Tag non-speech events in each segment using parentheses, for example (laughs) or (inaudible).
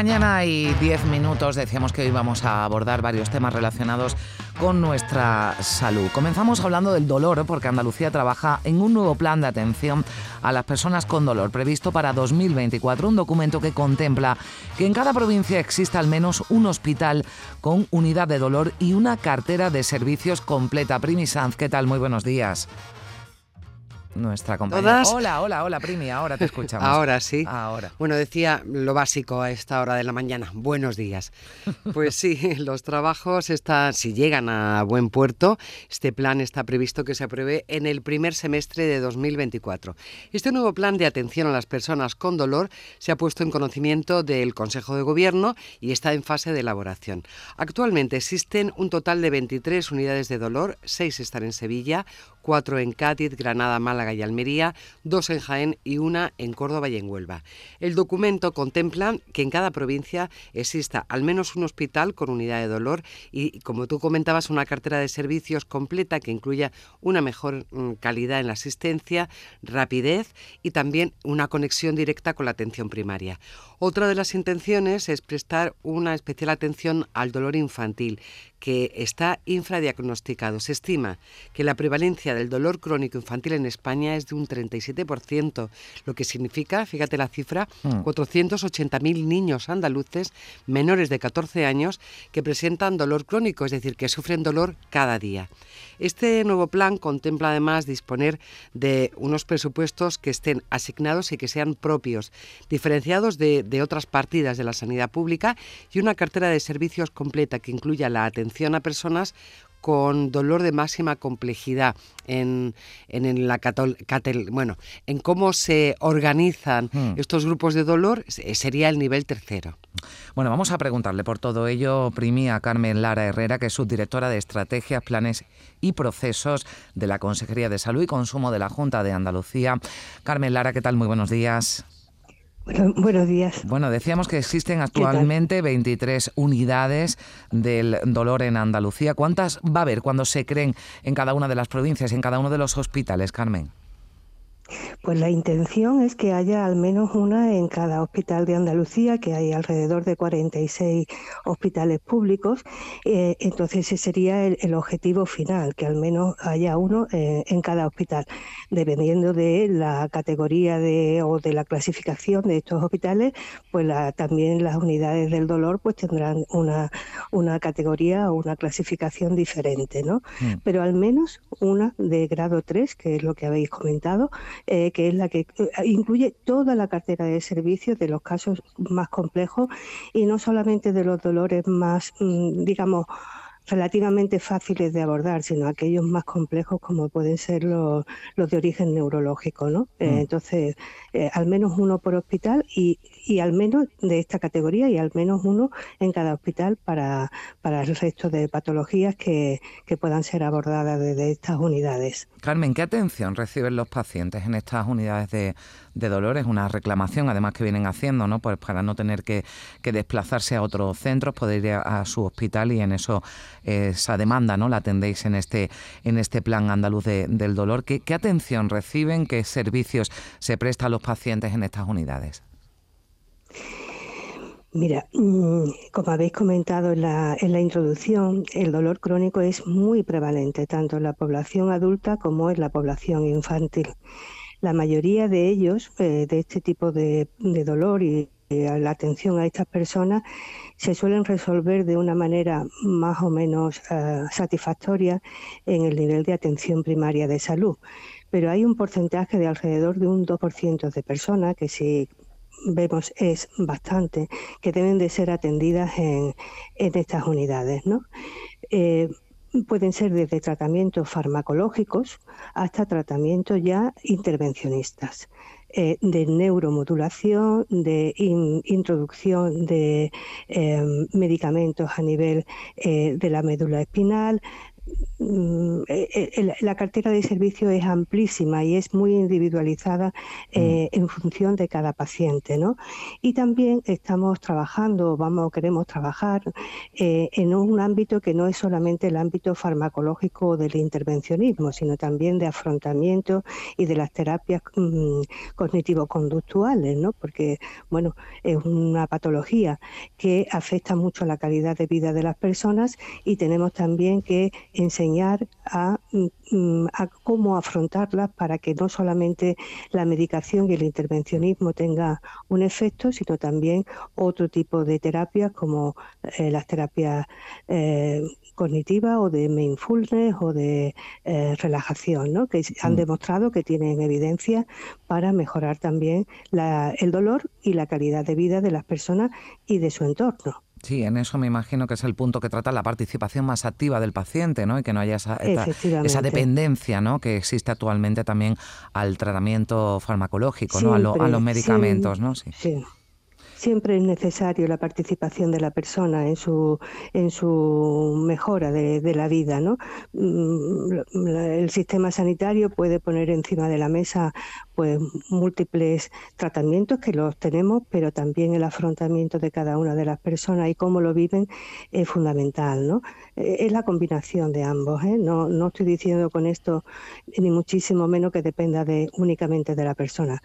Mañana y 10 minutos decíamos que hoy vamos a abordar varios temas relacionados con nuestra salud. Comenzamos hablando del dolor porque Andalucía trabaja en un nuevo plan de atención a las personas con dolor previsto para 2024, un documento que contempla que en cada provincia exista al menos un hospital con unidad de dolor y una cartera de servicios completa. Primi Sanz, ¿qué tal? Muy buenos días nuestra compañera. Hola, hola, hola, Primi, ahora te escuchamos. ahora sí. Ahora. Bueno, decía lo básico a esta hora de la mañana. Buenos días. Pues sí, (laughs) los trabajos están, si llegan a buen puerto, este plan está previsto que se apruebe en el primer semestre de 2024. Este nuevo plan de atención a las personas con dolor se ha puesto en conocimiento del Consejo de Gobierno y está en fase de elaboración. Actualmente existen un total de 23 unidades de dolor, 6 están en Sevilla, cuatro en Cádiz, Granada, Málaga y Almería, dos en Jaén y una en Córdoba y en Huelva. El documento contempla que en cada provincia exista al menos un hospital con unidad de dolor y, como tú comentabas, una cartera de servicios completa que incluya una mejor mm, calidad en la asistencia, rapidez y también una conexión directa con la atención primaria. Otra de las intenciones es prestar una especial atención al dolor infantil, que está infradiagnosticado. Se estima que la prevalencia del dolor crónico infantil en España es de un 37%, lo que significa, fíjate la cifra, 480.000 hmm. niños andaluces menores de 14 años que presentan dolor crónico, es decir, que sufren dolor cada día. Este nuevo plan contempla además disponer de unos presupuestos que estén asignados y que sean propios, diferenciados de, otras partidas de la sanidad pública y una cartera de servicios completa que incluya la atención a personas con dolor de máxima complejidad en, en, la bueno, en cómo se organizan hmm. estos grupos de dolor sería el nivel tercero. Bueno, vamos a preguntarle por todo ello, Primi, a Carmen Lara Herrera, que es subdirectora de Estrategias, Planes y Procesos de la Consejería de Salud y Consumo de la Junta de Andalucía. Carmen Lara, ¿qué tal? Muy buenos días buenos días. Bueno, decíamos que existen actualmente 23 unidades del dolor en Andalucía. ¿Cuántas va a haber cuando se creen en cada una de las provincias, en cada uno de los hospitales, Carmen? Pues la intención es que haya al menos una en cada hospital de Andalucía, que hay alrededor de 46 hospitales públicos. Eh, entonces ese sería el, objetivo final, que al menos haya uno eh, en cada hospital. Dependiendo de la categoría de, o de la clasificación de estos hospitales, pues también las unidades del dolor pues tendrán una, una categoría o una clasificación diferente, ¿no? Mm. Pero al menos una de grado 3, que es lo que habéis comentado, eh, que es la que eh, incluye toda la cartera de servicios de los casos más complejos y no solamente de los dolores más, mm, digamos, relativamente fáciles de abordar, sino aquellos más complejos como pueden ser los, los de origen neurológico, ¿no? Eh, mm. entonces, eh, al menos uno por hospital y, y, al menos de esta categoría y al menos uno en cada hospital para, para el resto de patologías que, que puedan ser abordadas desde estas unidades. Carmen, ¿qué atención reciben los pacientes en estas unidades de, de dolor? Es una reclamación, además, que vienen haciendo, ¿no? Pues para no tener que, que desplazarse a otros centros, poder ir a, su hospital y en eso esa demanda, ¿no? La atendéis en este, en este plan andaluz del dolor. ¿Qué, ¿Qué atención reciben? ¿Qué servicios se prestan a los pacientes en estas unidades? Mira, mm, como habéis comentado en la, en la, introducción, el dolor crónico es muy prevalente tanto en la población adulta como en la población infantil. La mayoría de ellos, eh, de este tipo de, dolor y la atención a estas personas, se suelen resolver de una manera más o menos eh, satisfactoria en el nivel de atención primaria de salud. Pero hay un porcentaje de alrededor de un 2% de personas que si vemos es bastante, que deben de ser atendidas en, estas unidades. Eh, pueden ser desde tratamientos farmacológicos hasta tratamientos ya intervencionistas. Eh, de neuromodulación, de introducción de em, medicamentos a nivel eh, de la médula espinal, eh, la cartera de servicios es amplísima y es muy individualizada mm. en función de cada paciente, ¿no? Y también estamos trabajando, vamos, queremos trabajar en un ámbito que no es solamente el ámbito farmacológico del intervencionismo, sino también de afrontamiento y de las terapias mm, cognitivo-conductuales, ¿no? Porque, bueno, es una patología que afecta mucho a la calidad de vida de las personas y tenemos también que enseñar a, mm, a cómo afrontarlas para que no solamente la medicación y el intervencionismo tenga un efecto, sino también otro tipo de terapias como eh, las terapias eh, cognitivas o de mindfulness o de eh, relajación, ¿no? que han mm. demostrado que tienen evidencia para mejorar también el dolor y la calidad de vida de las personas y de su entorno. Sí, en eso me imagino que es el punto que trata la participación más activa del paciente, ¿no? Y que no haya esa, esa dependencia, ¿no? Que existe actualmente también al tratamiento farmacológico, ¿no? A, los medicamentos, ¿no? Sí. sí siempre es necesario la participación de la persona en su, en su mejora de, la vida. ¿no? Mm, el sistema sanitario puede poner encima de la mesa pues, múltiples tratamientos que los tenemos, pero también el afrontamiento de cada una de las personas y cómo lo viven es fundamental. ¿no? Eh, es la combinación de ambos. ¿eh? No, no estoy diciendo con esto ni muchísimo menos que dependa de, únicamente de la persona.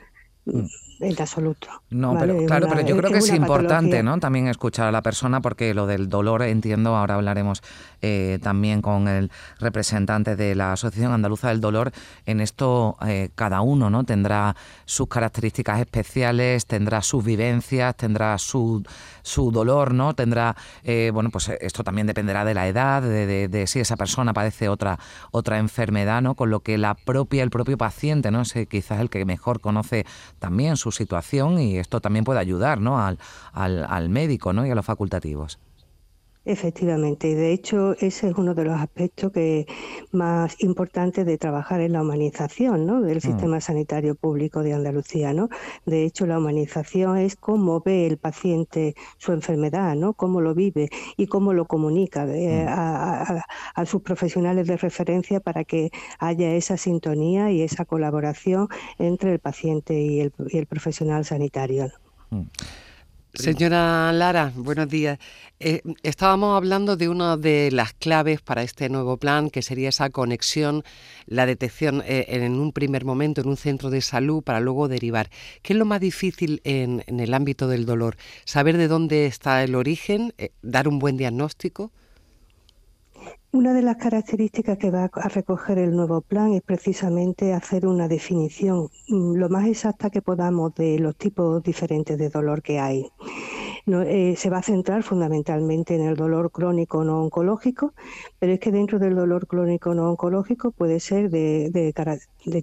Mm. En absoluto. No, pero claro, pero yo creo que es, importante, ¿no? También escuchar a la persona porque lo del dolor entiendo, ahora hablaremos eh, también con el representante de la Asociación Andaluza del Dolor. En esto eh, cada uno, ¿no? Tendrá sus características especiales, tendrá sus vivencias, tendrá su, su dolor, ¿no? Tendrá, eh, bueno, pues esto también dependerá de la edad, de, de, si esa persona padece otra otra enfermedad, ¿no? Con lo que la propia, el propio paciente, ¿no? Es quizás el que mejor conoce también su situación y esto también puede ayudar ¿no? al, al, al médico ¿no? y a los facultativos. Efectivamente, y de hecho ese es uno de los aspectos que más importantes de trabajar en la humanización ¿no? del mm. sistema sanitario público de Andalucía. ¿no? De hecho, la humanización es cómo ve el paciente su enfermedad, ¿no? cómo lo vive y cómo lo comunica eh, mm. a, sus profesionales de referencia para que haya esa sintonía y esa colaboración entre el paciente y el, y el profesional sanitario. Mm. Señora Lara, buenos días. Eh, estábamos hablando de una de las claves para este nuevo plan, que sería esa conexión, la detección eh, en un primer momento en un centro de salud para luego derivar. ¿Qué es lo más difícil en, el ámbito del dolor? ¿Saber de dónde está el origen? Eh, ¿Dar un buen diagnóstico? Una de las características que va a recoger el nuevo plan es precisamente hacer una definición mm, lo más exacta que podamos de los tipos diferentes de dolor que hay. Eh, se va a centrar fundamentalmente en el dolor crónico no oncológico, pero es que dentro del dolor crónico no oncológico puede ser de,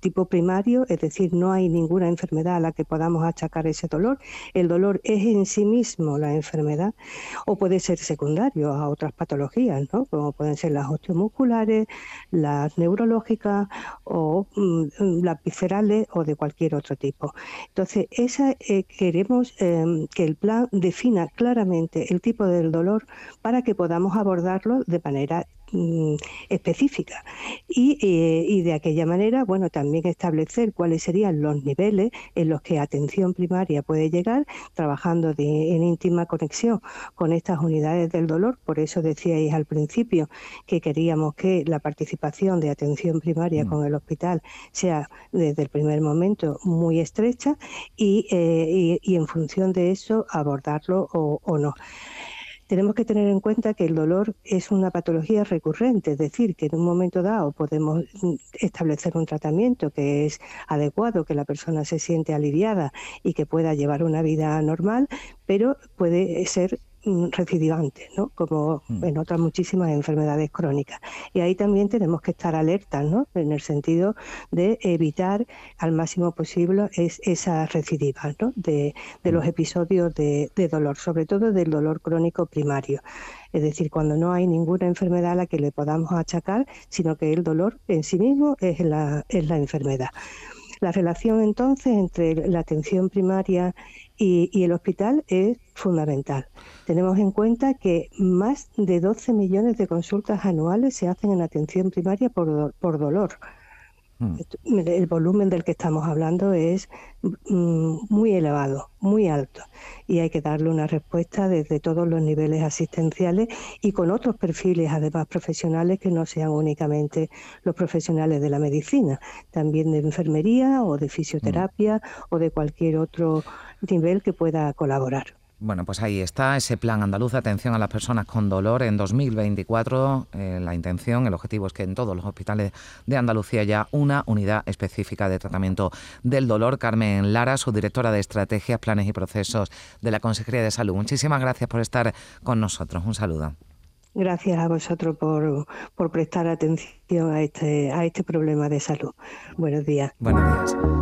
tipo primario, es decir, no hay ninguna enfermedad a la que podamos achacar ese dolor. El dolor es en sí mismo la enfermedad, o puede ser secundario a otras patologías, ¿no? como pueden ser las osteomusculares, las neurológicas o mm, las viscerales o de cualquier otro tipo. Entonces, esa eh, queremos em, que el plan defina claramente el tipo del dolor para que podamos abordarlo de manera mm, específica. Eh, y, de aquella manera bueno también establecer cuáles serían los niveles en los que atención primaria puede llegar trabajando en íntima conexión con estas unidades del dolor. Por eso decíais al principio que queríamos que la participación de atención primaria mm. con el hospital sea desde el primer momento muy estrecha y, eh, y en función de eso abordarlo o, no tenemos que tener en cuenta que el dolor es una patología recurrente, es decir, que en un momento dado podemos establecer un tratamiento que es adecuado, que la persona se siente aliviada y que pueda llevar una vida normal, pero puede ser Mm, recidivante, ¿no? como mm. en otras muchísimas enfermedades crónicas. Y ahí también tenemos que estar alertas, ¿no? en el sentido de evitar al máximo posible es, esas recidivas ¿no? de, los mm. episodios de, dolor, sobre todo del dolor crónico primario. Es decir, cuando no hay ninguna enfermedad a la que le podamos achacar, sino que el dolor en sí mismo es la, es la enfermedad. La relación entonces entre la atención primaria y, el hospital es fundamental. Tenemos en cuenta que más de 12 millones de consultas anuales se hacen en atención primaria por, por dolor. Mm. El volumen del que estamos hablando es mm, muy elevado, muy alto, y hay que darle una respuesta desde todos los niveles asistenciales y con otros perfiles, además profesionales, que no sean únicamente los profesionales de la medicina, también de enfermería o de fisioterapia o de cualquier otro nivel que pueda colaborar. Bueno, pues ahí está ese plan andaluz de atención a las personas con dolor en 2024. Eh, la intención, el objetivo es que en todos los hospitales de Andalucía haya una unidad específica de tratamiento del dolor. Carmen Lara, su directora de estrategias, planes y procesos de la Consejería de Salud. Muchísimas gracias por estar con nosotros. Un saludo. Gracias a vosotros por, por prestar atención a este, a este problema de salud. Buenos días. Buenos días.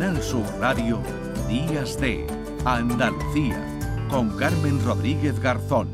Canal Sur Radio, Días de Andalucía, con Carmen Rodríguez Garzón.